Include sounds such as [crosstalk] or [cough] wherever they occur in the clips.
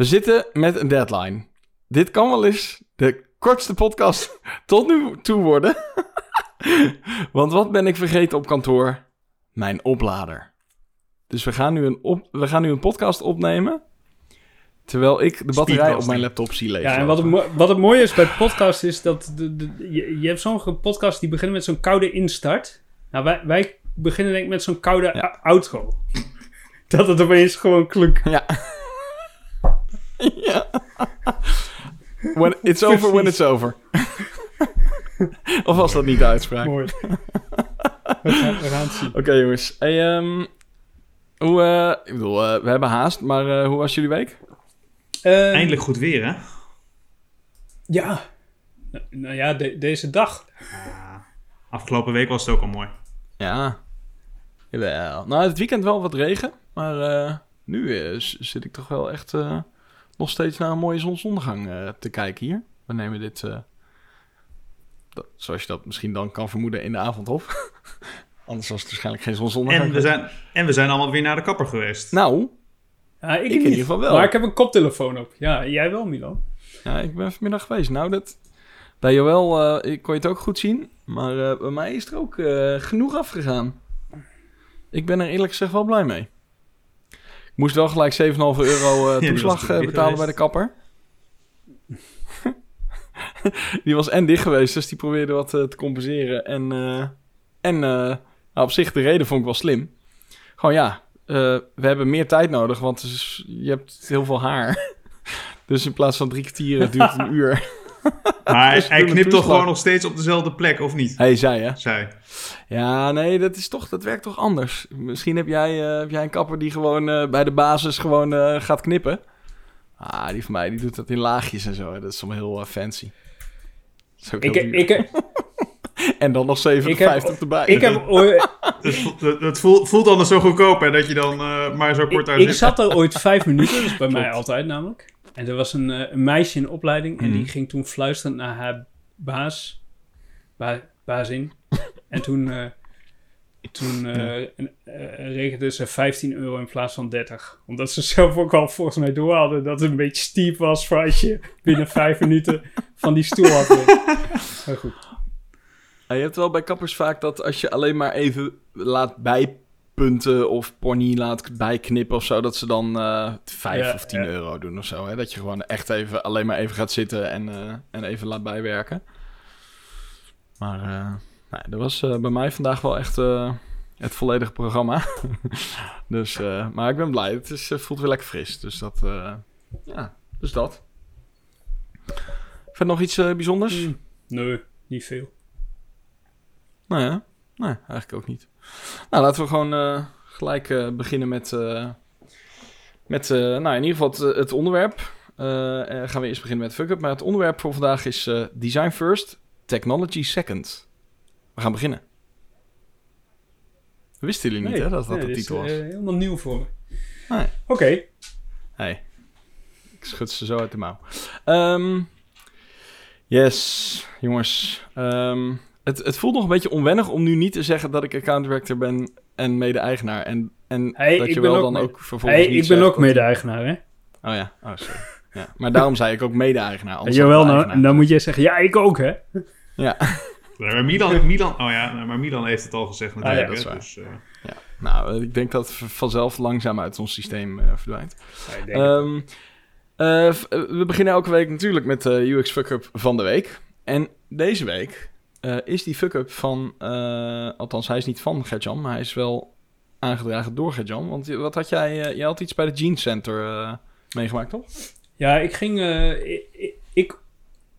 We zitten met een deadline. Dit kan wel eens de kortste podcast [laughs] tot nu toe worden. [laughs] Want wat ben ik vergeten op kantoor? Mijn oplader. Dus we gaan nu een, op, we gaan nu een podcast opnemen. Terwijl ik de batterij op mijn laptop zie leeg. Ja, en wat het, wat het mooie is bij podcast is dat de, de, je, je hebt sommige podcasts die beginnen met zo'n koude instart. Nou, wij, wij beginnen denk ik met zo'n koude Ja. outro. [laughs] Dat het opeens gewoon klunk. Ja. Ja. When it's over when it's over. [laughs] of was dat niet de uitspraak? Mooi. we, gaan, we gaan het zien. Oké jongens. Hey, ehm, hoe, eh, ik bedoel, eh, we hebben haast, maar eh, hoe was jullie week? Eh, Eindelijk goed weer, hè? Ja. Nou, nou ja, de- deze dag. Ja. Afgelopen week was het ook al mooi. Ja. Jawel. Nou, het weekend wel wat regen, maar eh, nu zit ik toch wel echt eh, nog steeds naar een mooie zonsondergang eh, te kijken hier. We nemen dit, eh, dat- zoals je dat misschien dan kan vermoeden, in de avond op. [laughs] Anders was het waarschijnlijk geen zonsondergang. En we, zijn, en we zijn allemaal weer naar de kapper geweest. Nou, Ja, ik, in niet. ieder geval wel. Maar ik heb een koptelefoon op. Ja, jij wel, Milan. Ja, ik ben vanmiddag geweest. Nou, dat, bij Joël eh, ik kon je het ook goed zien. Maar eh, bij mij is er ook eh, genoeg afgegaan. Ik ben er eerlijk gezegd wel blij mee. Moest wel gelijk 7,5 euro eh, [laughs] toeslag eh, betalen bij de kapper. [laughs] die was en dicht geweest, dus die probeerde wat eh, te compenseren. En, en nou, op zich, de reden vond ik wel slim. Gewoon ja, we hebben meer tijd nodig, want je hebt heel veel haar. [laughs] Dus in plaats van drie kwartier het duurt het een uur. [laughs] Maar Dus hij knipt toch gewoon nog steeds op dezelfde plek, of niet? Hij zei hè? Zij. Ja, nee, dat, is toch, dat werkt toch anders. Misschien heb jij, eh, heb jij een kapper die gewoon eh, bij de basis gewoon eh, gaat knippen. Ah, die van mij, die doet dat in laagjes en zo. Hè. Dat is allemaal heel fancy. Dat is ook Ik, heel ik, [laughs] en dan nog 57 erbij. ik heb [laughs] ooit... Het, voelt- het, het voelt, voelt anders zo goedkoop, hè, dat je dan eh, maar zo kort Ik, uit ik zat er ooit vijf minuten, dat is bij mij altijd namelijk. En er was een, eh, een meisje in opleiding en Mhm. die ging toen fluisterend naar haar baas, ba, bazin. [laughs] En toen, eh toen en, eh, rekende ze 15 euro in plaats van 30. Omdat ze zelf ook al volgens mij door hadden dat het een beetje steep was voor als je binnen vijf [laughs] minuten van die stoel af. Maar goed. Ja, je hebt wel bij kappers vaak dat als je alleen maar even laat bijpunten of pony laat bijknippen of zo, dat ze dan eh 5 Ja, of 10 ja. euro doen of zo. Hè? Dat je gewoon echt even alleen maar even gaat zitten en, eh, en even laat bijwerken. Maar eh, nou, dat was bij mij vandaag wel echt het volledige programma. [laughs] dus, maar ik ben blij. Het is, voelt weer lekker fris. Dus dat, ja, dus dat. Verder nog iets bijzonders? Hmm, nee, niet veel. Nou ja, nee, eigenlijk ook niet. Nou, laten we gewoon eh, gelijk eh, beginnen met, eh, met nou in ieder geval het, het onderwerp. Gaan we eerst beginnen met fuck-up. Maar het onderwerp voor vandaag is Design First, Technology Second. We gaan beginnen. Wisten jullie niet, Nee, hè, dat dat nee, de is, titel was? eh, helemaal nieuw voor me. Nee. Oké. Hey, ik schud ze zo uit de mouw. Ehm, yes, jongens. Ehm, het, het voelt nog een beetje onwennig om nu niet te zeggen dat ik account director ben en mede-eigenaar. En, en Hey, dat je wel ook dan ook vervolgens Hey, ik ben ook mede-eigenaar, hè? Oh ja, oh sorry. Ja. Maar daarom zei ik ook mede-eigenaar. anders Jawel, nou, eigenaar. dan moet je zeggen, ja, ik ook, hè? Ja, Nee, maar Milan, Milan, oh ja, nee, maar Milan heeft het al gezegd natuurlijk. dat is hè, waar. dus, eh, ja. Nou, ik denk dat het vanzelf langzaam uit ons systeem eh, verdwijnt. Ja, Ehm, eh, eh, we beginnen elke week natuurlijk met de UX fuck-up van de week. En deze week eh, is die fuck-up van... eh, althans, hij is niet van Gertjan, maar hij is wel aangedragen door Gertjan. Want wat had jij... eh, jij had iets bij de Gene Center meegemaakt, toch? Ja, ik ging... ik, ik-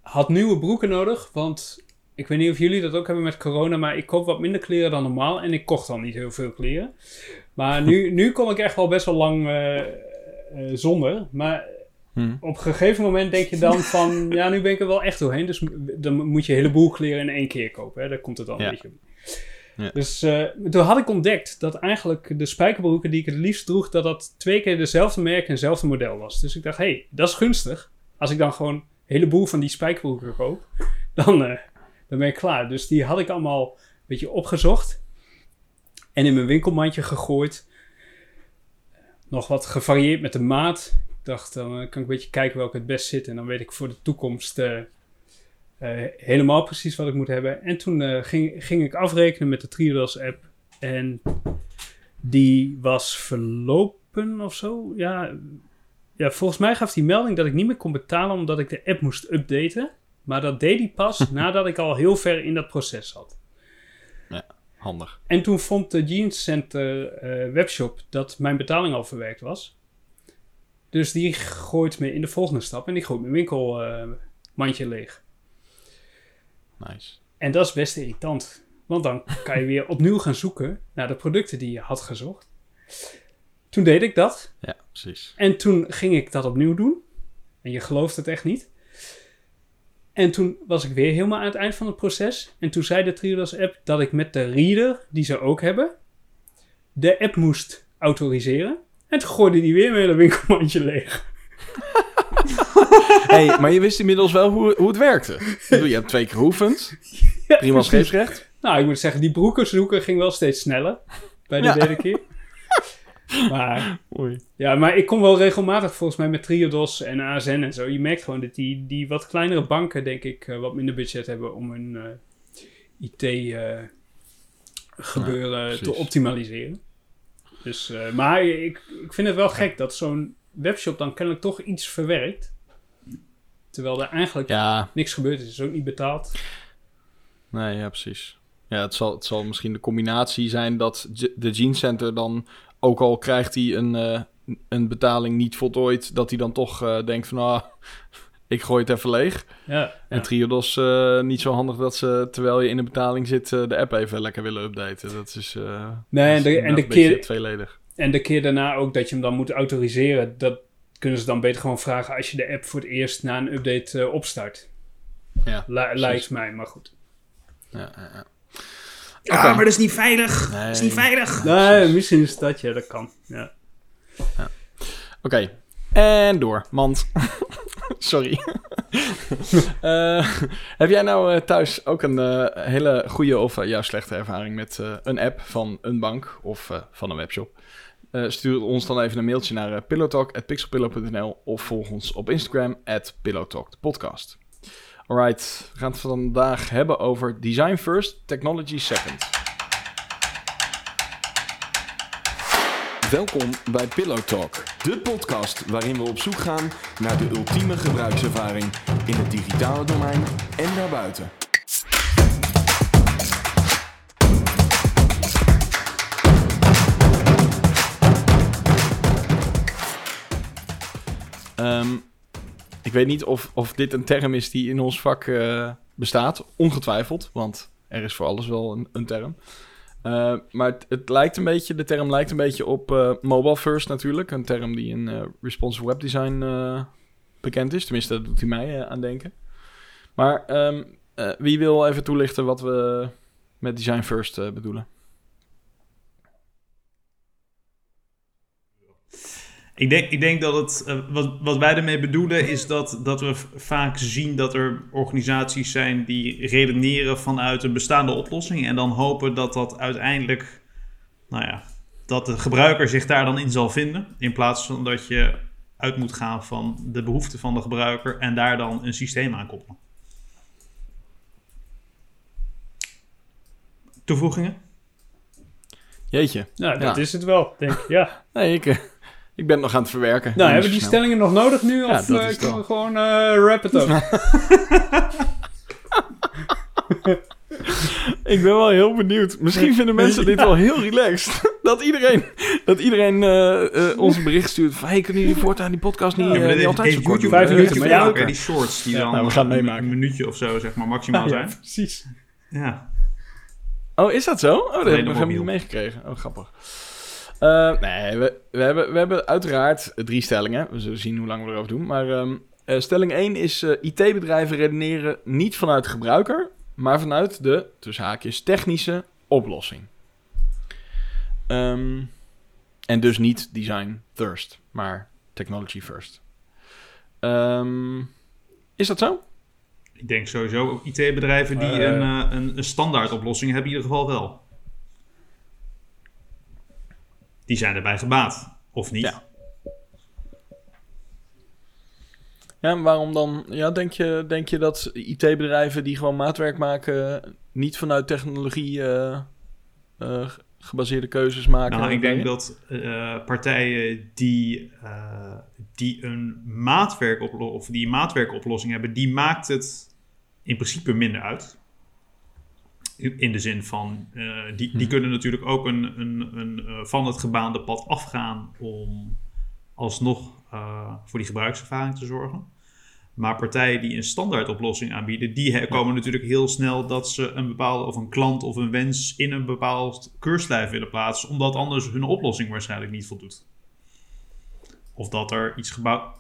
had nieuwe broeken nodig, want ik weet niet of jullie dat ook hebben met corona, maar ik koop wat minder kleren dan normaal en ik kocht dan niet heel veel kleren. Maar nu, nu kon ik echt wel best wel lang zonder. Maar Hm. op een gegeven moment denk je dan van, [laughs] ja, nu ben ik er wel echt doorheen. Dus dan moet je een heleboel kleren in één keer kopen. Hè? Daar komt het dan Ja. een beetje. Ja. Dus eh, toen had ik ontdekt dat eigenlijk de spijkerbroeken die ik het liefst droeg, dat dat twee keer dezelfde merk en dezelfde model was. Dus ik dacht, hé, hey, dat is gunstig. Als ik dan gewoon een heleboel van die spijkerbroeken koop, dan, eh, dan ben ik klaar. Dus die had ik allemaal een beetje opgezocht en in mijn winkelmandje gegooid. Nog wat gevarieerd met de maat. Dacht, dan kan ik een beetje kijken welke het best zit. En dan weet ik voor de toekomst eh, eh, helemaal precies wat ik moet hebben. En toen eh, ging, ging ik afrekenen met de Triodos app. En die was verlopen of zo. Ja, ja, volgens mij gaf die melding dat ik niet meer kon betalen omdat ik de app moest updaten. Maar dat deed hij pas [laughs] nadat ik al heel ver in dat proces zat. Handig. En toen vond de Jeans Center eh, webshop dat mijn betaling al verwerkt was. Dus die gooit me in de volgende stap en die gooit mijn winkelmandje leeg. Nice. En dat is best irritant. Want dan kan je weer opnieuw gaan zoeken naar de producten die je had gezocht. Toen deed ik dat. Ja, precies. En toen ging ik dat opnieuw doen. En je gelooft het echt niet. En toen was ik weer helemaal aan het eind van het proces. En toen zei de Triodos app dat ik met de reader, die ze ook hebben, de app moest autoriseren. En toen gooide die weer mijn hele winkelmandje leeg. [laughs] hey, maar je wist inmiddels wel hoe, hoe het werkte. Ik bedoel, Je hebt twee keer geoefend. [laughs] Ja, Prima precies. scheepsrecht. Nou, ik moet zeggen, die broeken zoeken ging wel steeds sneller. Bij de Ja. derde keer. [laughs] Maar, Oei. ja, maar ik kom wel regelmatig volgens mij met Triodos en ASN en zo. Je merkt gewoon dat die, die wat kleinere banken, denk ik, eh, wat minder budget hebben om hun IT-gebeuren precies. te optimaliseren. Dus, eh, maar ik, ik vind het wel gek dat zo'n webshop dan kennelijk toch iets verwerkt. Terwijl er eigenlijk Ja, niks gebeurd is. Het is ook niet betaald. nee, ja, precies. Ja, het zal, het zal misschien de combinatie zijn dat de Gene Center dan, ook al krijgt hij een, eh, een betaling niet voltooid, dat hij dan toch eh, denkt van, ah, ik gooi het even leeg. Ja, En ja. Triodos eh, niet zo handig dat ze, terwijl je in de betaling zit, eh, de app even lekker willen updaten. Dat is, eh Nee, dat en is de, en keer, tweeledig. En de keer daarna ook dat je hem dan moet autoriseren, dat kunnen ze dan beter gewoon vragen als je de app voor het eerst na een update eh, opstart. Ja, lijkt mij, maar goed. Ja, ja, ja. Maar dat is niet veilig. Nee. Dat is niet veilig. Nee, misschien is dat, ja, dat kan. Ja. Oké, en door. Mand. [laughs] [laughs] Sorry. [laughs] Eh, heb jij nou eh, thuis ook een eh, hele goede of eh, juist slechte ervaring met een app van een bank of van een webshop? Stuur ons dan even een mailtje naar uh, pillowtalk.pixelpillow.nl of volg ons op Instagram at pillowtalkpodcast. Alright, we gaan het vandaag hebben over Design First, Technology Second. Welkom bij Pillow Talk, de podcast waarin we op zoek gaan naar de ultieme gebruikservaring in het digitale domein en daarbuiten. Ehm, ik weet niet of, of dit een term is die in ons vak eh, bestaat. Ongetwijfeld, want er is voor alles wel een, een term. Eh, maar het, lijkt een beetje, de term lijkt een beetje op eh, mobile first natuurlijk. Een term die in eh, responsive web design eh, bekend is. Tenminste, dat doet hij mij aan denken. Maar ehm, eh, wie wil even toelichten wat we met design first bedoelen? Ik denk, ik denk dat het, eh, wat, wat wij ermee bedoelen, is dat, dat we vaak zien dat er organisaties zijn die redeneren vanuit een bestaande oplossing en dan hopen dat dat uiteindelijk, nou ja, dat de gebruiker zich daar dan in zal vinden. In plaats van dat je uit moet gaan van de behoeften van de gebruiker en daar dan een systeem aan koppelen. Toevoegingen? Jeetje. Nou, dat is het wel, denk ik. Ja. Nee, ik, eh, ik ben nog aan het verwerken. Nou, hebben die zo snel. stellingen nog nodig nu? Ja, of eh, kunnen we gewoon eh wrap it up? [laughs] Ik ben wel heel benieuwd. Misschien vinden mensen dit wel heel relaxed. [laughs] Dat iedereen, dat iedereen eh, eh, ons een bericht stuurt van... Hey, kunnen jullie voortaan die podcast niet, Ja, eh, niet altijd zo kort? Vijf minuten, oké. die shorts die Ja, dan nou, we gaan een- meemaken. een minuutje of zo zeg maar maximaal Ja, zijn. precies. Ja. Oh, is dat zo? Oh, dat heb ik nog helemaal niet meegekregen. Oh, grappig. Eh, nee, we, we, hebben, we hebben uiteraard drie stellingen. We zullen zien hoe lang we erover doen. Maar ehm, eh, stelling 1 is... eh, IT-bedrijven redeneren niet vanuit de gebruiker... maar vanuit de, tussen haakjes, technische oplossing. Ehm, en dus niet design first, maar technology first. Ehm, is dat zo? Ik denk sowieso IT-bedrijven die een, eh, een, een standaard oplossing hebben in ieder geval wel. Die zijn erbij gebaat, of niet? Ja. Ja, en waarom dan? Ja, denk je, denk je dat IT-bedrijven die gewoon maatwerk maken, niet vanuit technologie eh, eh, gebaseerde keuzes maken? Nou, ik denk dat eh, partijen die, die een maatwerkoplossing of die een maatwerkoplossing hebben, die maakt het in principe minder uit. In de zin van, eh, die, die Mhm. kunnen natuurlijk ook een, een, een, eh, van het gebaande pad afgaan om alsnog eh, voor die gebruikservaring te zorgen. Maar partijen die een standaardoplossing aanbieden, die komen natuurlijk heel snel dat ze een bepaalde of een klant of een wens in een bepaald keurslijf willen plaatsen, omdat anders hun oplossing waarschijnlijk niet voldoet. Of dat er iets gebouwd.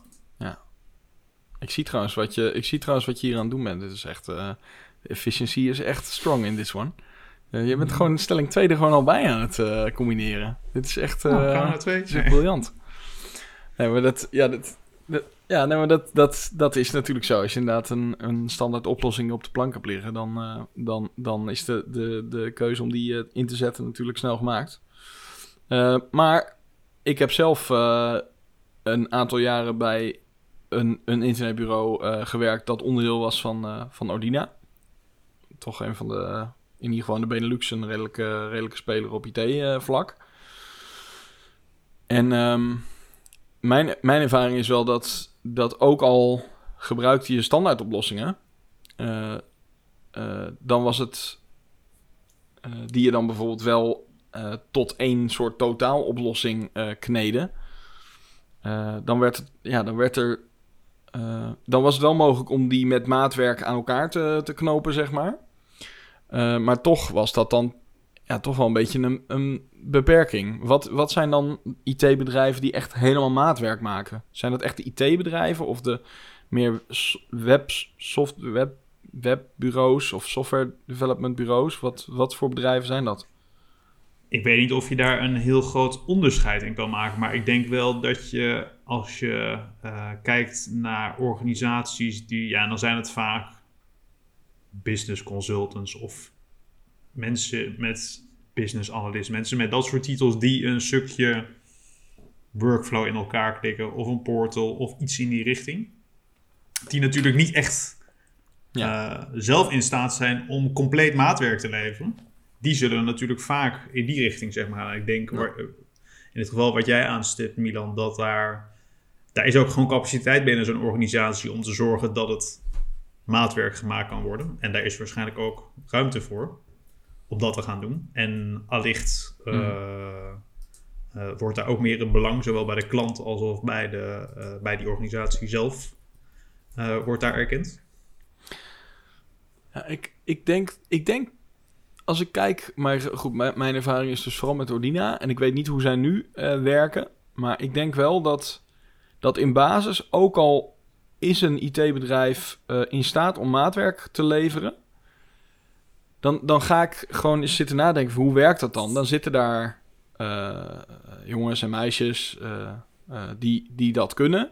Ik zie trouwens wat je, ik zie trouwens wat je hier aan het doen bent. Dit is echt, efficiency is echt strong in this one. Eh, je bent gewoon stelling 2 er gewoon al bij aan het eh, combineren. Dit is echt, eh, Nou, gaan we naar twee? dit is briljant. Nee, maar dat, ja, dat, dat- ja, nee, maar dat, dat, dat is natuurlijk zo. Als je inderdaad een, een standaard oplossing op de plank hebt liggen, dan, eh, dan, dan is de, de, de keuze om die eh, in te zetten natuurlijk snel gemaakt. Eh, maar ik heb zelf eh, een aantal jaren bij een, een internetbureau eh, gewerkt dat onderdeel was van, eh, van Ordina. Toch een van de, in ieder geval de Benelux, een redelijke, redelijke speler op IT-vlak. en ehm, mijn, mijn ervaring is wel dat, dat ook al gebruikte je standaardoplossingen, eh, eh, dan was het eh, die je dan bijvoorbeeld wel eh, tot één soort totaaloplossing eh kneden. Eh, dan, werd het, ja, dan werd er. eh, dan was het wel mogelijk om die met maatwerk aan elkaar te, te knopen, zeg maar. Eh, maar toch was dat dan ja, toch wel een beetje een, beperking. Wat, wat zijn dan IT-bedrijven die echt helemaal maatwerk maken? Zijn dat echt de IT-bedrijven of de meer web, web, webbureaus of software development bureaus? Wat, wat voor bedrijven zijn dat? Ik weet niet of je daar een heel groot onderscheid in kan maken. Maar ik denk wel dat je, als je eh, kijkt naar organisaties die, ja, dan zijn het vaak business consultants of mensen met business analyst, mensen met dat soort titels die een stukje workflow in elkaar klikken of een portal of iets in die richting. Die natuurlijk niet echt eh, zelf in staat zijn om compleet maatwerk te leveren. Die zullen natuurlijk vaak in die richting, zeg maar. Ik denk, waar- in het geval wat jij aanstipt, Milan, dat daar... Daar is ook gewoon capaciteit binnen zo'n organisatie om te zorgen dat het maatwerk gemaakt kan worden. En daar is waarschijnlijk ook ruimte voor om dat te gaan doen. En allicht eh, eh, wordt daar ook meer een belang, zowel bij de klant als bij, de, eh, bij die organisatie zelf, wordt daar erkend. Ja, ik, ik, denk, ik denk, als ik kijk, maar goed, mijn, mijn ervaring is dus vooral met Ordina. En ik weet niet hoe zij nu werken. Maar ik denk wel dat, dat in basis, ook al is een IT-bedrijf eh, in staat om maatwerk te leveren. Dan, dan ga ik gewoon eens zitten nadenken, van hoe werkt dat dan? Dan zitten daar eh, jongens en meisjes eh, die, die dat kunnen.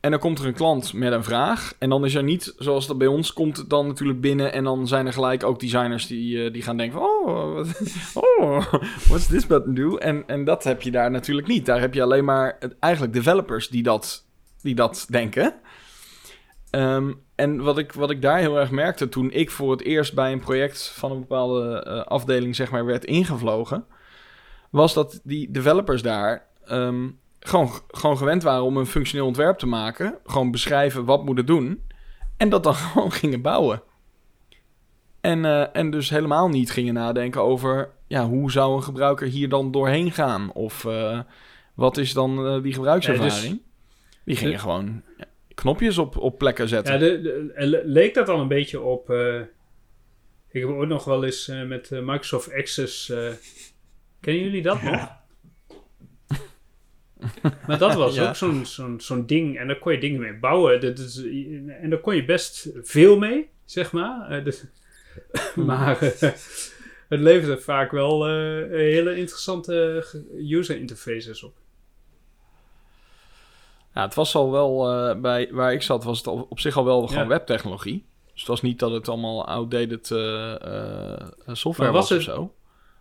En dan komt er een klant met een vraag. En dan is er niet, zoals dat bij ons, komt dan natuurlijk binnen. En dan zijn er gelijk ook designers die, die gaan denken: Oh, wat- [laughs] oh, what's this button do? En, en dat heb je daar natuurlijk niet. Daar heb je alleen maar eigenlijk developers die dat, die dat denken. Ehm, en wat ik, wat ik daar heel erg merkte toen ik voor het eerst bij een project van een bepaalde eh, afdeling zeg maar, werd ingevlogen, was dat die developers daar ehm, gewoon, gewoon gewend waren om een functioneel ontwerp te maken. Gewoon beschrijven wat moet het doen. En dat dan [laughs] gewoon gingen bouwen. En, eh, en dus helemaal niet gingen nadenken over... Ja, hoe zou een gebruiker hier dan doorheen gaan? Of eh, wat is dan die gebruikservaring? Die gingen de- gewoon knopjes op, op plekken zetten. Ja, de, de- le- leek dat al een beetje op... eh, ik heb ooit nog wel eens eh, met eh, Microsoft Access... eh, kennen jullie dat nog? Ja. [laughs] Maar dat was Ja. ook zo'n zo'n zo'n ding. En daar kon je dingen mee bouwen. Dat is, en daar kon je best veel mee, zeg maar. Eh, dus- [laughs] maar eh, het leverde vaak wel eh, hele interessante user interfaces op. Ja, het was al wel, eh, bij waar ik zat, was het op zich al wel gewoon webtechnologie. Dus het was niet dat het allemaal outdated eh, eh, software was, of zo.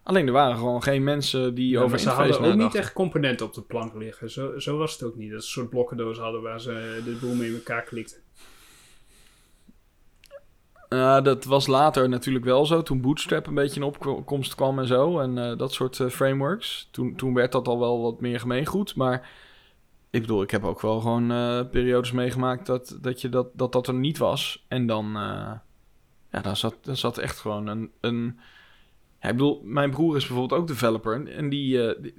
Alleen er waren gewoon geen mensen die Ja, over maar ze hadden ook niet echt componenten op de plank liggen. Zo, zo was het ook niet. Dat ze een soort blokkendoos hadden waar ze de boel mee in elkaar klikten. Dat was later natuurlijk wel zo. Toen Bootstrap een beetje in opkomst kwam en zo. En dat soort frameworks. Toen, toen werd dat al wel wat meer gemeengoed. Maar ik bedoel, ik heb ook wel gewoon eh, periodes meegemaakt dat dat, je dat, dat dat er niet was. En dan, eh, ja, dan zat, dan zat echt gewoon een... een ja, ik bedoel, mijn broer is bijvoorbeeld ook developer. En die, eh, die-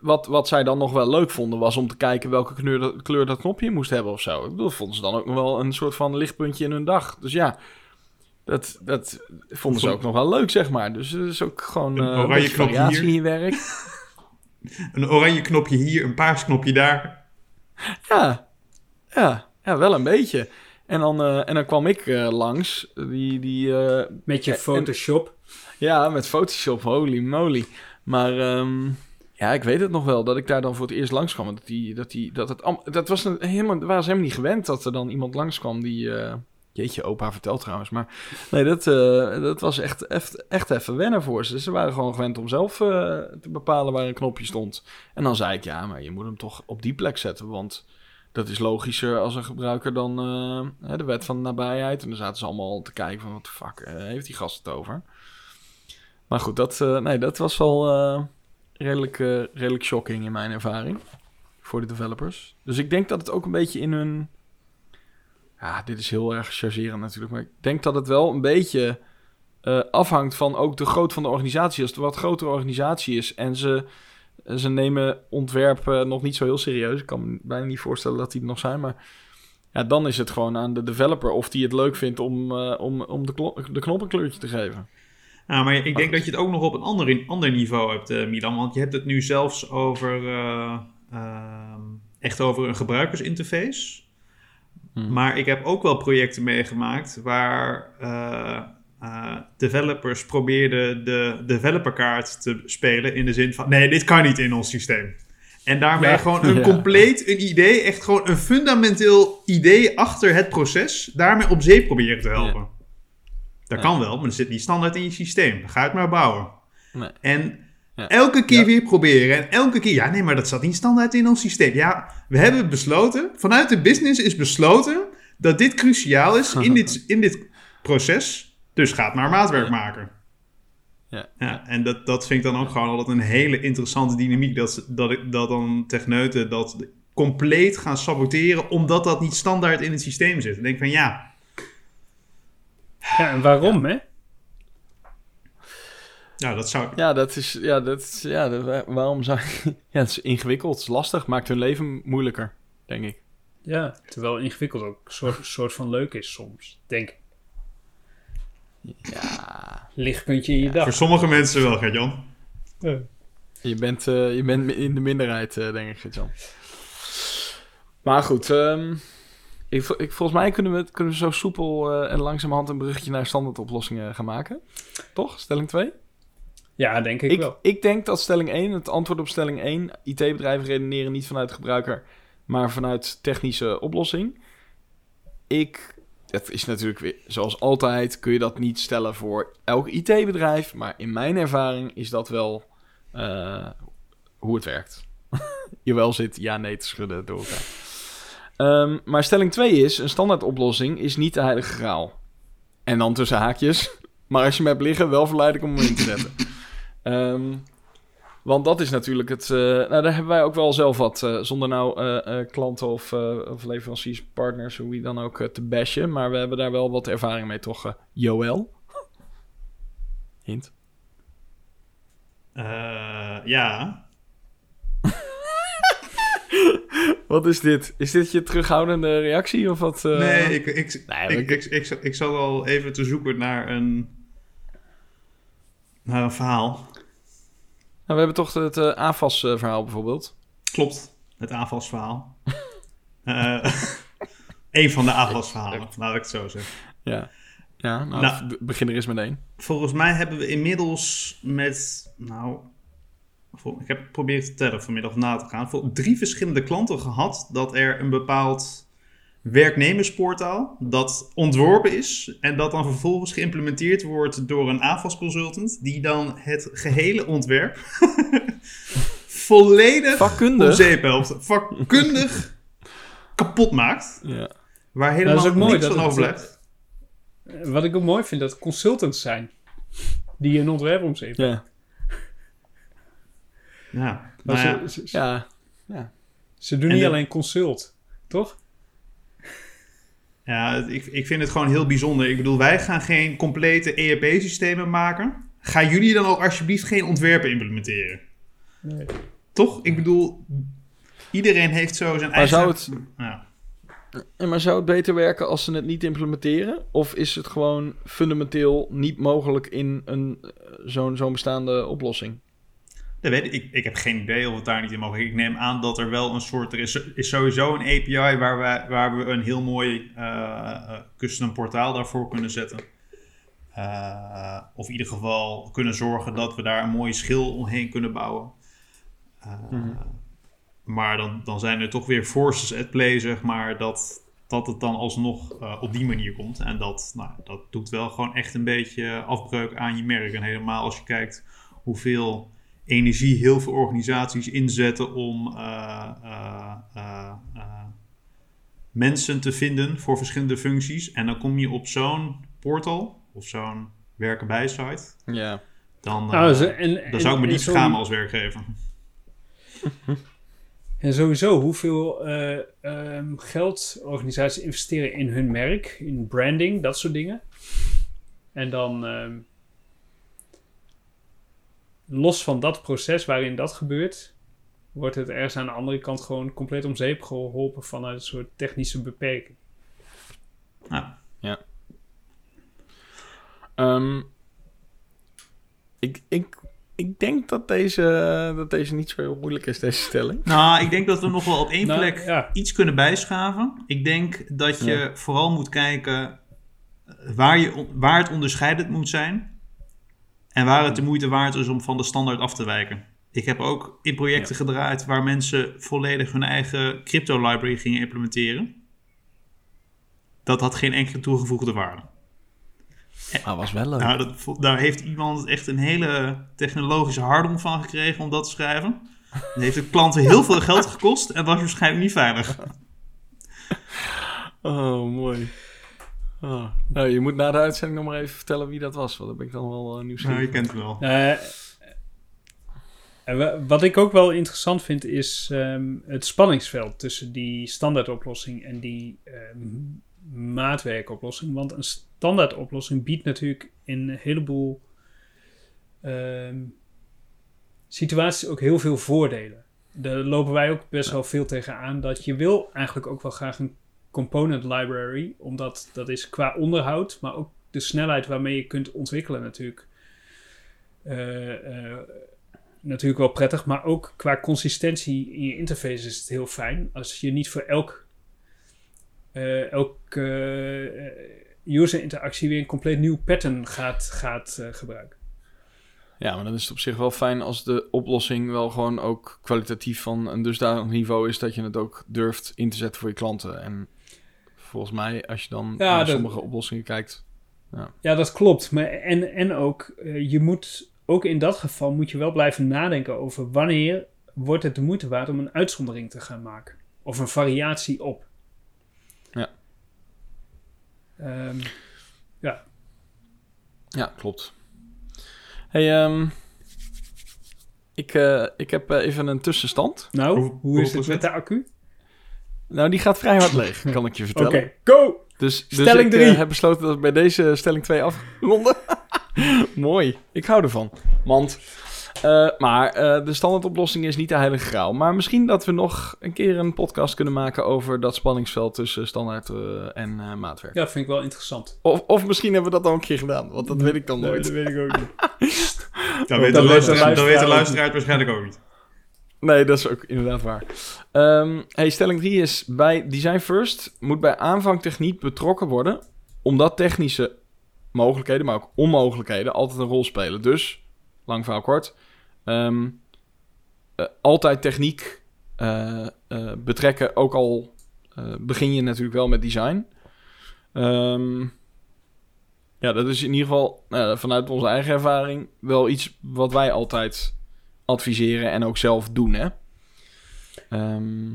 wat, wat zij dan nog wel leuk vonden, was om te kijken welke kleur dat, kleur dat knopje moest hebben of zo. Ik bedoel, vonden ze dan ook nog wel een soort van lichtpuntje in hun dag. Dus ja, dat, dat vonden ze ook nog wel leuk, zeg maar. Dus het is ook gewoon Een oranje in je werk. [laughs] Een oranje knopje hier, een paars knopje daar. Ja, ja, ja wel een beetje. En dan, eh, en dan kwam ik eh, langs, die, die eh, Met je en- Photoshop. Ja, met Photoshop, holy moly. Maar ehm, ja, ik weet het nog wel, dat ik daar dan voor het eerst langskwam. Dat, die, dat, die, dat, het, dat was een, helemaal, waren ze helemaal niet gewend dat er dan iemand langskwam die... jeetje, opa vertelt trouwens. Maar nee, dat, eh, dat was echt, echt, echt even wennen voor ze. Ze waren gewoon gewend om zelf eh, te bepalen waar een knopje stond. En dan zei ik, ja, maar je moet hem toch op die plek zetten, want... Dat is logischer als een gebruiker dan eh, de wet van de nabijheid. En dan zaten ze allemaal te kijken van, wat de fuck heeft die gast het over? Maar goed, dat, nee, dat was wel redelijk, redelijk shocking in mijn ervaring. Voor de developers. Dus ik denk dat het ook een beetje in hun... Ja, dit is heel erg chargerend natuurlijk. Maar ik denk dat het wel een beetje eh, afhangt van ook de grootte van de organisatie. Als het een wat grotere organisatie is en ze, ze nemen ontwerp nog niet zo heel serieus. Ik kan me bijna niet voorstellen dat die er nog zijn. Maar ja, dan is het gewoon aan de developer of die het leuk vindt om, eh, om, om de, de knop een kleurtje te geven. Nou, maar ik denk dat je het ook nog op een ander, ander niveau hebt, eh, Milan. Want je hebt het nu zelfs over... eh, ehm, echt over een gebruikersinterface. Hmm. Maar ik heb ook wel projecten meegemaakt waar eh, eh, developers probeerden de developerkaart te spelen in de zin van nee, dit kan niet in ons systeem. En daarmee Ja. gewoon [laughs] een Ja. compleet een idee, echt gewoon een fundamenteel idee achter het proces, daarmee op zee proberen te helpen. Dat kan wel, maar dat zit niet standaard in je systeem. Dan ga het maar bouwen. Nee. En Ja. elke keer Ja. weer proberen. En elke keer, ja, nee, maar dat zat niet standaard in ons systeem. Ja, we hebben besloten, vanuit de business is besloten dat dit cruciaal is in dit, [laughs] in dit proces. Dus ga het maar maatwerk Ja. maken. Ja. Ja, en dat, dat vind ik dan ook gewoon altijd een hele interessante dynamiek. Dat, dat, ik, dat dan techneuten dat compleet gaan saboteren, omdat dat niet standaard in het systeem zit. Dan denk ik van ja, Ja, en waarom, hè? Nou, dat zou. Ja, dat is. Ja, dat is. Ja, dat, wa- waarom zou. [laughs] Ja, het is ingewikkeld, het is lastig, maakt hun leven moeilijker, denk ik. Ja, terwijl ingewikkeld ook een soort, soort van leuk is soms, denk ik. Ja. Lichtpuntje in je dag. Voor sommige mensen wel, Gert-Jan. Ja. Je bent, eh, je bent in de minderheid, eh, denk ik, Jan. Maar goed, ehm, ik, ik, volgens mij kunnen we, kunnen we zo soepel eh, en langzamerhand een bruggetje naar standaardoplossingen gaan maken. Toch? Stelling 2? Ja, denk ik, Ik, wel. ik denk dat stelling 1, het antwoord op stelling 1, IT-bedrijven redeneren niet vanuit gebruiker, maar vanuit technische oplossing. Ik, het is natuurlijk weer, zoals altijd, kun je dat niet stellen voor elk IT-bedrijf, maar in mijn ervaring is dat wel eh, hoe het werkt. [laughs] je wel zit ja, nee te schudden door elkaar. Ehm, maar stelling 2 is, een standaard oplossing is niet de heilige graal. En dan tussen haakjes, [laughs] maar als je hem hebt liggen, wel verleidelijk om hem in te zetten. Ehm, want dat is natuurlijk het. eh, nou, daar hebben wij ook wel zelf wat. eh, zonder nou eh, klanten of, of leveranciers, partners, hoe je dan ook te bashen. Maar we hebben daar wel wat ervaring mee, toch? Joël? Hint. Eh, ja. [laughs] Wat is dit? Is dit je terughoudende reactie of wat? Nee, ik, ik, Nee, ik, ik, ik, ik, ik zat al even te zoeken naar een, naar een verhaal. Nou, we hebben toch het eh AFAS-verhaal bijvoorbeeld. Klopt, het aanvalsverhaal. [laughs] Eh [laughs] Eén van de aanvalsverhalen, laat ik het zo zeggen. Ja. Ja, nou, Nou. begin er eens met één. Volgens mij hebben we inmiddels met, nou, ik heb geprobeerd te tellen vanmiddag na te gaan, voor drie verschillende klanten gehad dat er een bepaald werknemersportaal dat ontworpen is en dat dan vervolgens geïmplementeerd wordt door een AFAS-consultant die dan het gehele ontwerp [laughs] volledig Vakkundig? op zeep helpt. Vakkundig [laughs] kapot maakt, Ja. waar Dat helemaal is ook mooi niks dat van overblijft. Wat ik ook mooi vind, dat consultants zijn. Die een ontwerp omzetten. Ja. Ja, Maar nou ja, ze, ze, Ja. ze doen En niet de- alleen consult, toch? Ja ik, ik vind het gewoon heel bijzonder. Ik bedoel, wij gaan geen complete ERP-systemen maken. Gaan jullie dan ook alsjeblieft geen ontwerpen implementeren? Nee. Toch? Ik bedoel, iedereen heeft zo zijn Maar eigen... zou het, Ja. en maar zou het beter werken als ze het niet implementeren? Of is het gewoon fundamenteel niet mogelijk in een, eh, zo'n zo'n bestaande oplossing? Dat weet ik. ik. Ik heb geen idee of het daar niet in mogelijk. Ik neem aan dat er wel een soort... Er is, is sowieso een API waar we, waar we een heel mooi eh, custom portaal daarvoor kunnen zetten. Eh, of in ieder geval kunnen zorgen dat we daar een mooie schil omheen kunnen bouwen. Eh, Maar dan, dan zijn er toch weer forces at play, zeg maar, dat, dat het dan alsnog op die manier komt. En dat, nou, dat doet wel gewoon echt een beetje afbreuk aan je merk. En helemaal als je kijkt hoeveel energie heel veel organisaties inzetten om eh, eh, eh, mensen te vinden voor verschillende functies. En dan kom je op zo'n portal of zo'n werken bij site. Ja. Dan, Nou, ze- en, dan zou ik me niet schamen als werkgever. [laughs] En sowieso, hoeveel eh, ehm, geld organisaties investeren in hun merk, in branding, dat soort dingen. En dan, ehm, los van dat proces waarin dat gebeurt, wordt het ergens aan de andere kant gewoon compleet om zeep geholpen vanuit een soort technische beperking. Ja. Ehm, ik, ik, ik denk dat deze, dat deze niet zo heel moeilijk is, deze stelling. Nou, ik denk dat we nog wel op één Nou, plek ja. iets kunnen bijschaven. Ik denk dat je Ja. vooral moet kijken waar, je, waar het onderscheidend moet zijn. En waar het de moeite waard is om van de standaard af te wijken. Ik heb ook in projecten gedraaid waar mensen volledig hun eigen crypto library gingen implementeren. Dat had geen enkele toegevoegde waarde. Ah, was wel leuk. Nou, dat, daar heeft iemand echt een hele technologische hardom van gekregen om dat te schrijven. Dat heeft de klanten heel veel geld gekost en was waarschijnlijk niet veilig. [laughs] Oh, mooi. Oh. Nou, je moet na de uitzending nog maar even vertellen wie dat was, want dan ben ik dan wel eh, Nou, nieuwsgierig. je kent het wel. Eh, wa- wat ik ook wel interessant vind is ehm, het spanningsveld tussen die standaardoplossing en die ehm, maatwerkoplossing. Want een standaardoplossing biedt natuurlijk in een heleboel ehm, situaties ook heel veel voordelen. Daar lopen wij ook best wel veel tegenaan. Dat je wil eigenlijk ook wel graag een component library, omdat dat is qua onderhoud, maar ook de snelheid waarmee je kunt ontwikkelen natuurlijk. eh, eh, natuurlijk wel prettig, maar ook qua consistentie in je interface is het heel fijn. Als je niet voor elk, eh elk user interactie weer een compleet nieuw pattern gaat, gaat gebruiken. Ja, maar dan is het op zich wel fijn als de oplossing wel gewoon ook kwalitatief van een dusdanig niveau is dat je het ook durft in te zetten voor je klanten. En volgens mij, als je dan Ja, naar dat- sommige oplossingen kijkt. Ja, dat klopt. Maar en, en ook, eh, je moet, ook in dat geval moet je wel blijven nadenken over wanneer wordt het de moeite waard om een uitzondering te gaan maken. Of een variatie op. Ja. Ehm, Ja, klopt. Hey, ehm, ik, eh, ik heb eh, even een tussenstand. nou, Hoe- hoe, is het met de accu? Nou, die gaat vrij hard leeg, kan ik je Oké, vertellen. go! Dus, dus Stelling ik eh, drie. heb besloten dat we bij deze stelling 2 afronden. [laughs] Mooi, ik hou ervan. Want, eh, maar eh, de standaardoplossing is niet de heilige graal. Maar misschien dat we nog een keer een podcast kunnen maken over dat spanningsveld tussen standaard eh, en eh, maatwerk. Ja, vind ik wel interessant. Of, of misschien hebben we dat al een keer gedaan, want dat weet ik dan Nee, nooit. dat weet ik ook niet. [laughs] Dat weet de dat de luisteraar, dat weet de luisteraar luisteraar het waarschijnlijk ook niet. Nee, dat is ook inderdaad waar. Ehm, hey, stelling 3 is: bij Design First moet bij aanvang techniek betrokken worden, omdat technische mogelijkheden, maar ook onmogelijkheden, altijd een rol spelen. Dus, lang verhaal kort, ehm, eh, altijd techniek eh, eh, betrekken, ook al begin je natuurlijk wel met design. Ehm, ja, dat is in ieder geval nou, vanuit onze eigen ervaring wel iets wat wij altijd adviseren en ook zelf doen. Hè? Ehm,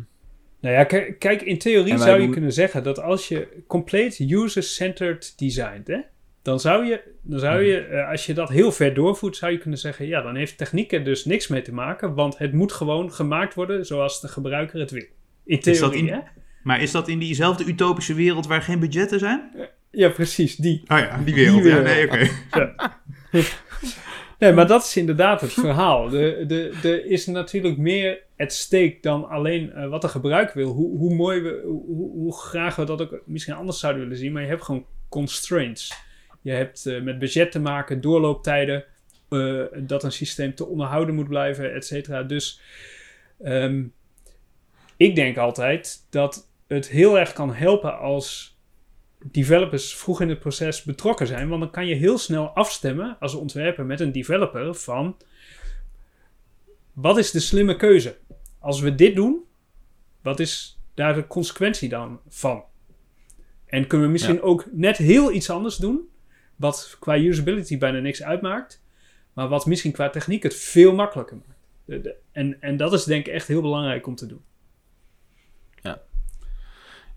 Nou ja, kijk, in theorie zou je doen- kunnen zeggen dat als je compleet user-centered designt, hè, dan zou je, dan zou je Mhm. eh, als je dat heel ver doorvoert, zou je kunnen zeggen, ja, dan heeft techniek er dus niks mee te maken, want het moet gewoon gemaakt worden zoals de gebruiker het wil. In dat theorie, in- hè? Maar is dat in diezelfde utopische wereld waar geen budgetten zijn? Ja, precies, die. Oh ja, die wereld. Die Ja, wereld. nee, oké. [laughs] Nee, maar dat is inderdaad het verhaal. De, de, er is natuurlijk meer at stake dan alleen eh, wat de gebruiker wil. Hoe, hoe mooi we, hoe, hoe graag we dat ook misschien anders zouden willen zien. Maar je hebt gewoon constraints. Je hebt eh, met budget te maken, doorlooptijden, eh, dat een systeem te onderhouden moet blijven, et cetera. Dus ehm, ik denk altijd dat het heel erg kan helpen als developers vroeg in het proces betrokken zijn. Want dan kan je heel snel afstemmen als ontwerper met een developer van wat is de slimme keuze? Als we dit doen, wat is daar de consequentie dan van? En kunnen we misschien Ja. ook net heel iets anders doen, wat qua usability bijna niks uitmaakt, maar wat misschien qua techniek het veel makkelijker maakt. En, en dat is denk ik echt heel belangrijk om te doen.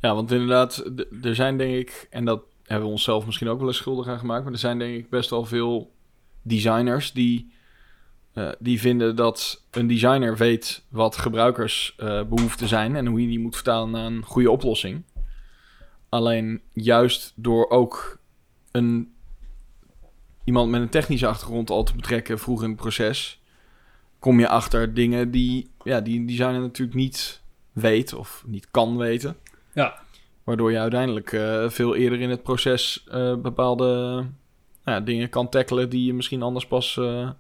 Ja, want inderdaad, er zijn denk ik, en dat hebben we onszelf misschien ook wel eens schuldig aan gemaakt, maar er zijn denk ik best wel veel designers die, eh, die vinden dat een designer weet wat gebruikersbehoeften zijn en hoe je die moet vertalen naar een goede oplossing. Alleen juist door ook een, iemand met een technische achtergrond al te betrekken vroeg in het proces, kom je achter dingen die, ja, die een designer natuurlijk niet weet of niet kan weten. Ja. Waardoor je uiteindelijk eh, veel eerder in het proces eh, bepaalde nou ja, dingen kan tackelen die je misschien anders pas eh,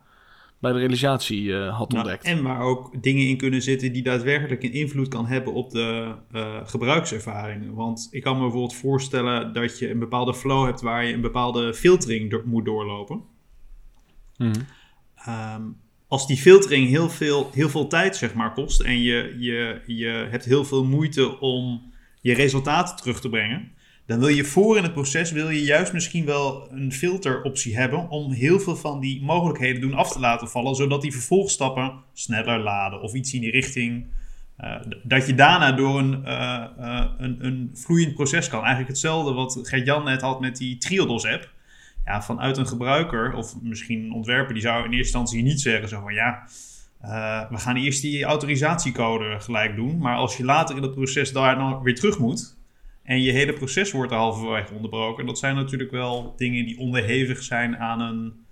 bij de realisatie eh, had Nou, ontdekt. en waar ook dingen in kunnen zitten die daadwerkelijk een invloed kan hebben op de eh, gebruikservaring. Want ik kan me bijvoorbeeld voorstellen dat je een bepaalde flow hebt waar je een bepaalde filtering door- moet doorlopen. Mhm. Ehm, als die filtering heel veel, heel veel tijd zeg maar, kost en je, je, je hebt heel veel moeite om je resultaten terug te brengen, dan wil je voor in het proces wil je juist misschien wel een filteroptie hebben om heel veel van die mogelijkheden doen af te laten vallen, zodat die vervolgstappen sneller laden of iets in die richting. eh, dat je daarna door een, eh, eh, een, een vloeiend proces kan. Eigenlijk hetzelfde wat Gert-Jan net had met die Triodos-app ja, vanuit een gebruiker of misschien een ontwerper, die zou in eerste instantie niet zeggen zo van ja, eh, we gaan eerst die autorisatiecode gelijk doen. Maar als je later in het proces daar dan weer terug moet en je hele proces wordt er halverwege onderbroken, dat zijn natuurlijk wel dingen die onderhevig zijn aan een,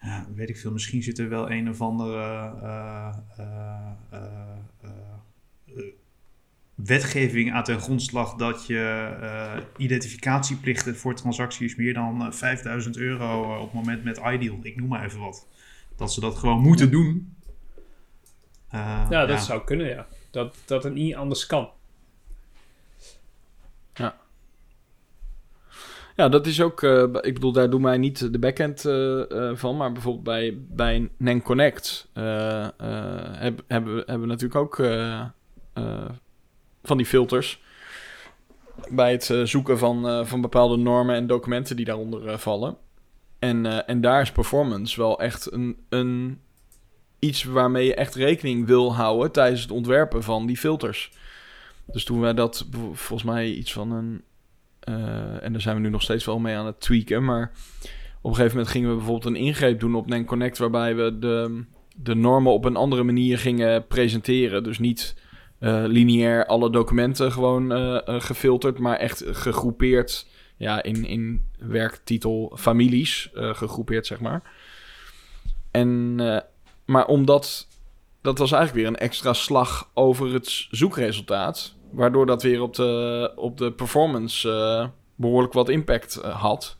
ja, weet ik veel, misschien zit er wel een of andere eh, eh, wetgeving aan ten grondslag dat je identificatieplichten voor transacties meer dan eh, 5000 euro op het moment met Ideal, ik noem maar even wat, dat ze dat gewoon moeten doen. Eh, Ja, dat zou kunnen, ja. Dat, dat het niet anders kan. Ja, dat is ook. eh, ik bedoel, daar doen wij niet de backend eh, eh, van. Maar bijvoorbeeld bij, bij Nen Connect eh, eh, heb- hebben, we, hebben we natuurlijk ook eh, eh, van die filters. Bij het eh, zoeken van, eh, van bepaalde normen en documenten die daaronder eh, vallen. En, eh, en daar is performance wel echt een, een, iets waarmee je echt rekening wil houden tijdens het ontwerpen van die filters. Dus toen wij dat volgens mij iets van een eh, en daar zijn we nu nog steeds wel mee aan het tweaken. Maar op een gegeven moment gingen we bijvoorbeeld een ingreep doen op Nen Connect. Waarbij we de, de normen op een andere manier gingen presenteren. Dus niet eh, lineair alle documenten gewoon eh, gefilterd. Maar echt gegroepeerd. Ja, in, in werktitel families gegroepeerd, zeg maar. En, maar omdat. Dat was eigenlijk weer een extra slag over het zoekresultaat. Waardoor dat weer op de, op de performance eh, behoorlijk wat impact eh, had.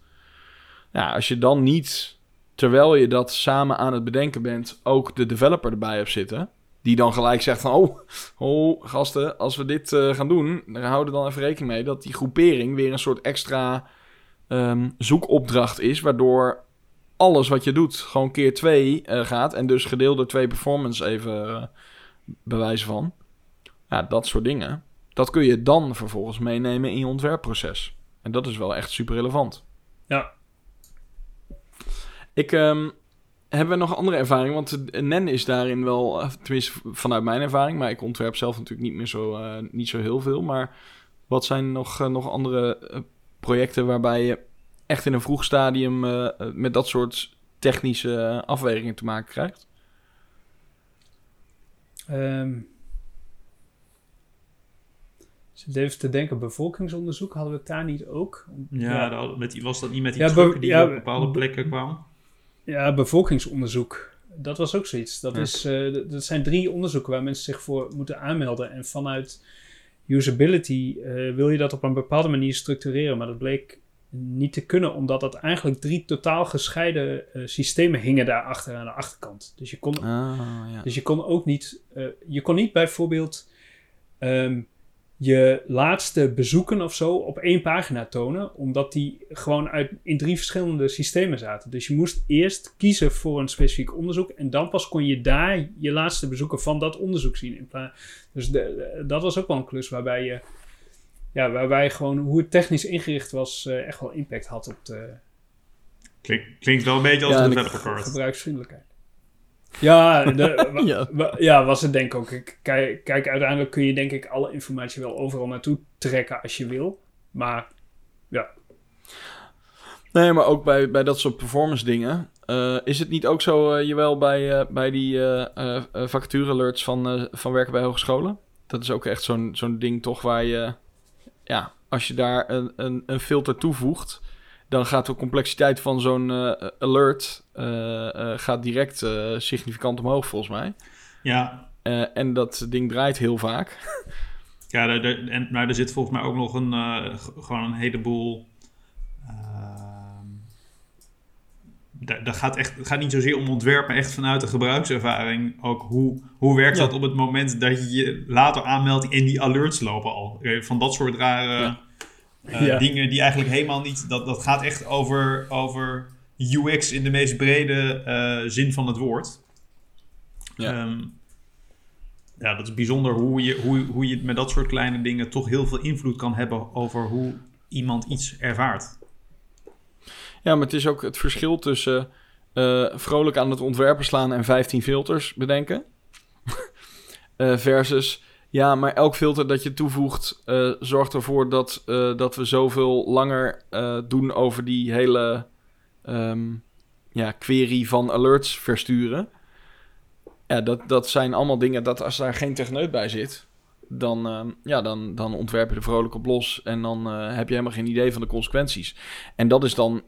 Ja, als je dan niet, terwijl je dat samen aan het bedenken bent, ook de developer erbij hebt zitten. Die dan gelijk zegt van, oh, oh gasten, als we dit eh, gaan doen, dan houden dan even rekening mee dat die groepering weer een soort extra ehm, zoekopdracht is. Waardoor alles wat je doet gewoon keer twee eh, gaat. En dus gedeeld door twee performance even uh, bewijzen van. Ja, dat soort dingen. dat kun je dan vervolgens meenemen in je ontwerpproces. En dat is wel echt super relevant. Ja. Ik, ehm, hebben we nog andere ervaring? Want de NEN is daarin wel, eh, tenminste vanuit mijn ervaring, maar ik ontwerp zelf natuurlijk niet meer zo, eh, niet zo heel veel. Maar wat zijn nog, eh, nog andere eh, projecten waarbij je echt in een vroeg stadium eh, eh, met dat soort technische afwegingen te maken krijgt? Ehm zit even te denken, bevolkingsonderzoek, hadden we het daar niet ook? Ja, dat- met die, was dat niet met die Ja, trucken die ja, op bepaalde be- plekken kwamen? Ja, bevolkingsonderzoek. Dat was ook zoiets. Dat, Ja. is, eh, d- dat zijn drie onderzoeken waar mensen zich voor moeten aanmelden. En vanuit usability eh, wil je dat op een bepaalde manier structureren. Maar dat bleek niet te kunnen, omdat dat eigenlijk drie totaal gescheiden eh, systemen hingen daarachter aan de achterkant. Dus je kon Ah, ja. Dus je kon ook niet, eh, je kon niet bijvoorbeeld ehm, je laatste bezoeken of zo op één pagina tonen, omdat die gewoon uit, in drie verschillende systemen zaten. Dus je moest eerst kiezen voor een specifiek onderzoek en dan pas kon je daar je laatste bezoeken van dat onderzoek zien. In dus de, de- dat was ook wel een klus waarbij je, ja, waarbij gewoon hoe het technisch ingericht was, eh, echt wel impact had op de, Klink, klinkt wel een beetje als Ja, een developer card. gebruiksvriendelijkheid. Ja, de, [laughs] Ja. wa- ja, was het denk ik ook. Kijk, kijk, uiteindelijk kun je denk ik alle informatie wel overal naartoe trekken als je wil. Maar Nee, maar ook bij, bij dat soort performance dingen. eh, is het niet ook zo, eh jawel, bij, eh, bij die eh eh, eh, vacature alerts van, eh, van werken bij hogescholen? Dat is ook echt zo'n zo'n ding toch waar je... Ja, als je daar een, een, een filter toevoegt... dan gaat de complexiteit van zo'n eh, alert eh, eh, gaat direct significant omhoog, volgens mij. Ja, en dat ding draait heel vaak. [laughs] Ja, er, er- en, maar er zit volgens mij ook nog een, gewoon een heleboel. Daar, gaat echt, het gaat niet zozeer om ontwerp, maar echt vanuit de gebruikservaring. Ook hoe, hoe werkt Ja. dat op het moment dat je je later aanmeldt en die alerts lopen al? Eh, Van dat soort rare Ja. eh, Ja. dingen die eigenlijk helemaal niet. Dat, dat gaat echt over, over UX in de meest brede eh, zin van het woord. Ja. Ehm, ja, dat is bijzonder hoe je, hoe, hoe je met dat soort kleine dingen toch heel veel invloed kan hebben over hoe iemand iets ervaart. Ja, maar het is ook het verschil tussen eh, vrolijk aan het ontwerpen slaan en 15 filters bedenken. [laughs] Eh, versus, ja, maar elk filter dat je toevoegt eh, zorgt ervoor dat, dat we zoveel langer doen over die hele ehm, ja, query van alerts versturen. Ja, dat, dat zijn allemaal dingen dat als daar geen techneut bij zit, dan, ehm, ja, dan, dan ontwerp je er vrolijk op los en dan heb je helemaal geen idee van de consequenties. En dat is dan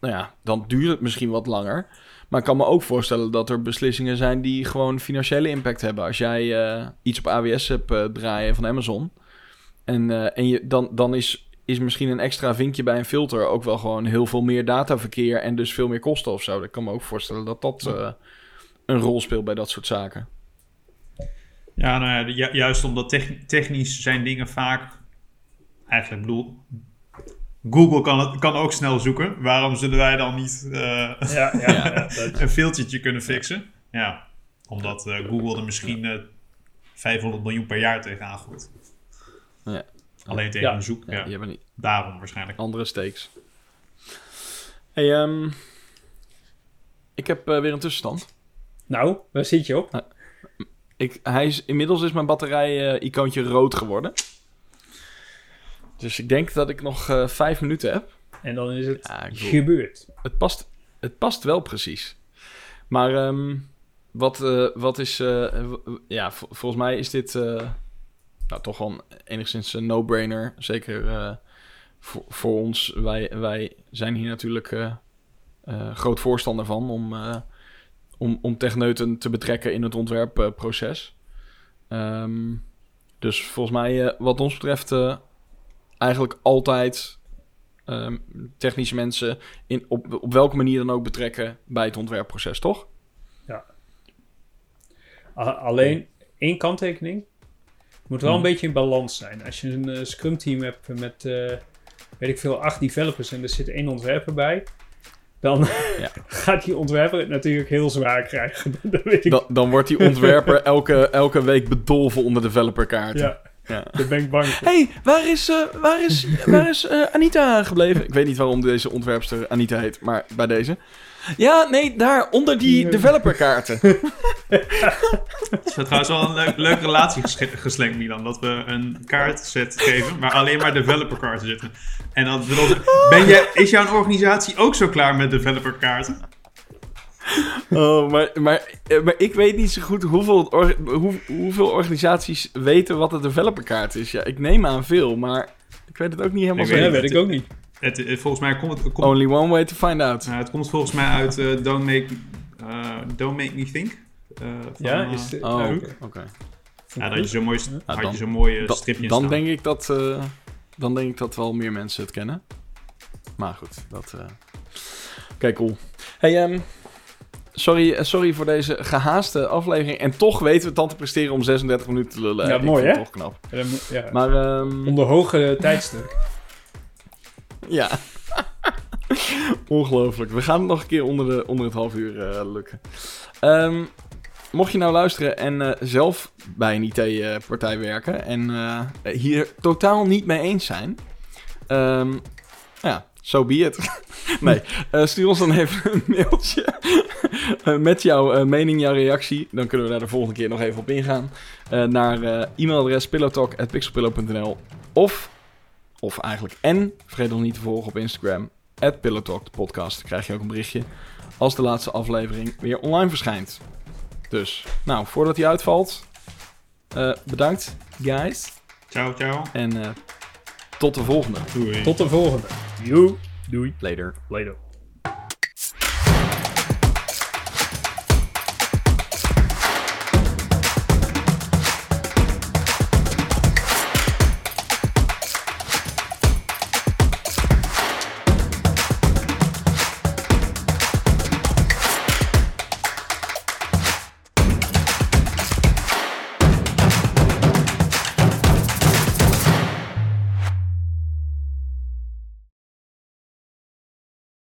nou ja, dan duurt het misschien wat langer. Maar ik kan me ook voorstellen dat er beslissingen zijn die gewoon financiële impact hebben. Als jij eh, iets op AWS hebt eh, draaien van Amazon. En, eh, en je, dan, dan is, is misschien een extra vinkje bij een filter ook wel gewoon heel veel meer dataverkeer en dus veel meer kosten of zo. Ik kan me ook voorstellen dat dat een rol speelt bij dat soort zaken. Ja, nou ja, ju- juist omdat tech- technisch zijn dingen vaak. Eigenlijk bedoel. Google kan, het, kan ook snel zoeken. Waarom zullen wij dan niet eh, ja, ja, [laughs] een filtertje kunnen fixen? Ja, omdat eh, Google er misschien eh 500 miljoen per jaar tegenaan gooit. Ja. Alleen tegen Ja. een zoek. Ja, niet Daarom waarschijnlijk. andere stakes. Hey, ehm, ik heb eh, weer een tussenstand. nou, waar zit je op? Ik, hij is, inmiddels is mijn batterij-icoontje rood geworden. Dus ik denk dat ik nog eh, vijf minuten heb. En dan is het Ja, gebeurd. Het past, het past wel precies. Maar ehm, wat, eh, wat is... eh, ja, vol- volgens mij is dit eh, nou, toch wel enigszins een no-brainer. Zeker eh, voor, voor ons. Wij, wij zijn hier natuurlijk eh, eh, groot voorstander van... om, eh, om, om techneuten te betrekken in het ontwerpproces. Ehm, dus volgens mij, wat ons betreft... eigenlijk altijd ehm, technische mensen in, op, op welke manier dan ook betrekken bij het ontwerpproces, toch? A- alleen één kanttekening. Het moet wel Hmm. een beetje in balans zijn. Als je een eh, scrum team hebt met, eh, weet ik veel, acht developers en er zit één ontwerper bij. Dan Ja. [laughs] gaat die ontwerper het natuurlijk heel zwaar krijgen. [laughs] dat weet ik. Dan, dan wordt die [laughs] ontwerper elke, elke week bedolven onder developerkaarten. ja. Ja. Daar ben ik bang voor. Hé, hey, waar is, eh, waar is, waar is eh, Anita gebleven? Ik weet niet waarom deze ontwerpster Anita heet, maar bij deze. Ja, nee, daar, onder die developerkaarten. [laughs] Het is trouwens wel een leuk, leuke relatie ges- geslenkt, Milan. Dat we een kaartset geven waar alleen maar developerkaarten zitten. En dan ben je, is jouw organisatie ook zo klaar met developerkaarten? [laughs] Oh, maar, maar, eh, maar ik weet niet zo goed hoeveel, or- hoe, hoeveel organisaties weten wat een developerkaart is. Ja, ik neem aan veel, maar ik weet het ook niet helemaal zeker. Ja, weet ik ook niet. Het, het- volgens mij komt het, komt, Only one way to find out. het komt volgens mij uit eh, Don't, make, eh, Don't Make Me Think. eh, van, Ja, eh, is Oh, oké. ja, dat je zo'n mooi, had dan- je zo'n mooie Da- stripje dan, staan. denk ik dat, eh, dan denk ik dat wel meer mensen het kennen. Maar goed, dat... eh Oké, cool. Hey, ehm, sorry, eh, sorry voor deze gehaaste aflevering. En toch weten we het dan te presteren om 36 minuten te lullen. Ja, Ik mooi, hè? toch knap. Ja. Maar ehm, Onder hoge tijdstuk. ja. [laughs] Ongelooflijk. We gaan het nog een keer onder, de, onder het half uur eh, lukken. Ehm, mocht je nou luisteren en eh, zelf bij een IT-partij werken en hier totaal niet mee eens zijn, ehm, ja, so be it. [laughs] nee, stuur ons dan even een mailtje [laughs] met jouw eh, mening, jouw reactie. Dan kunnen we daar de volgende keer nog even op ingaan. Eh, naar eh, e-mailadres pillowtalk.pixelpillow.nl of, of eigenlijk en, vergeet ons niet te volgen op Instagram, at Pillowtalk, de podcast. Dan krijg je ook een berichtje als de laatste aflevering weer online verschijnt. Dus, nou, voordat hij uitvalt, eh, bedankt, guys. Ciao, ciao. En eh, tot de volgende. Doei. Tot de volgende. Joe. Doei. Later. Later.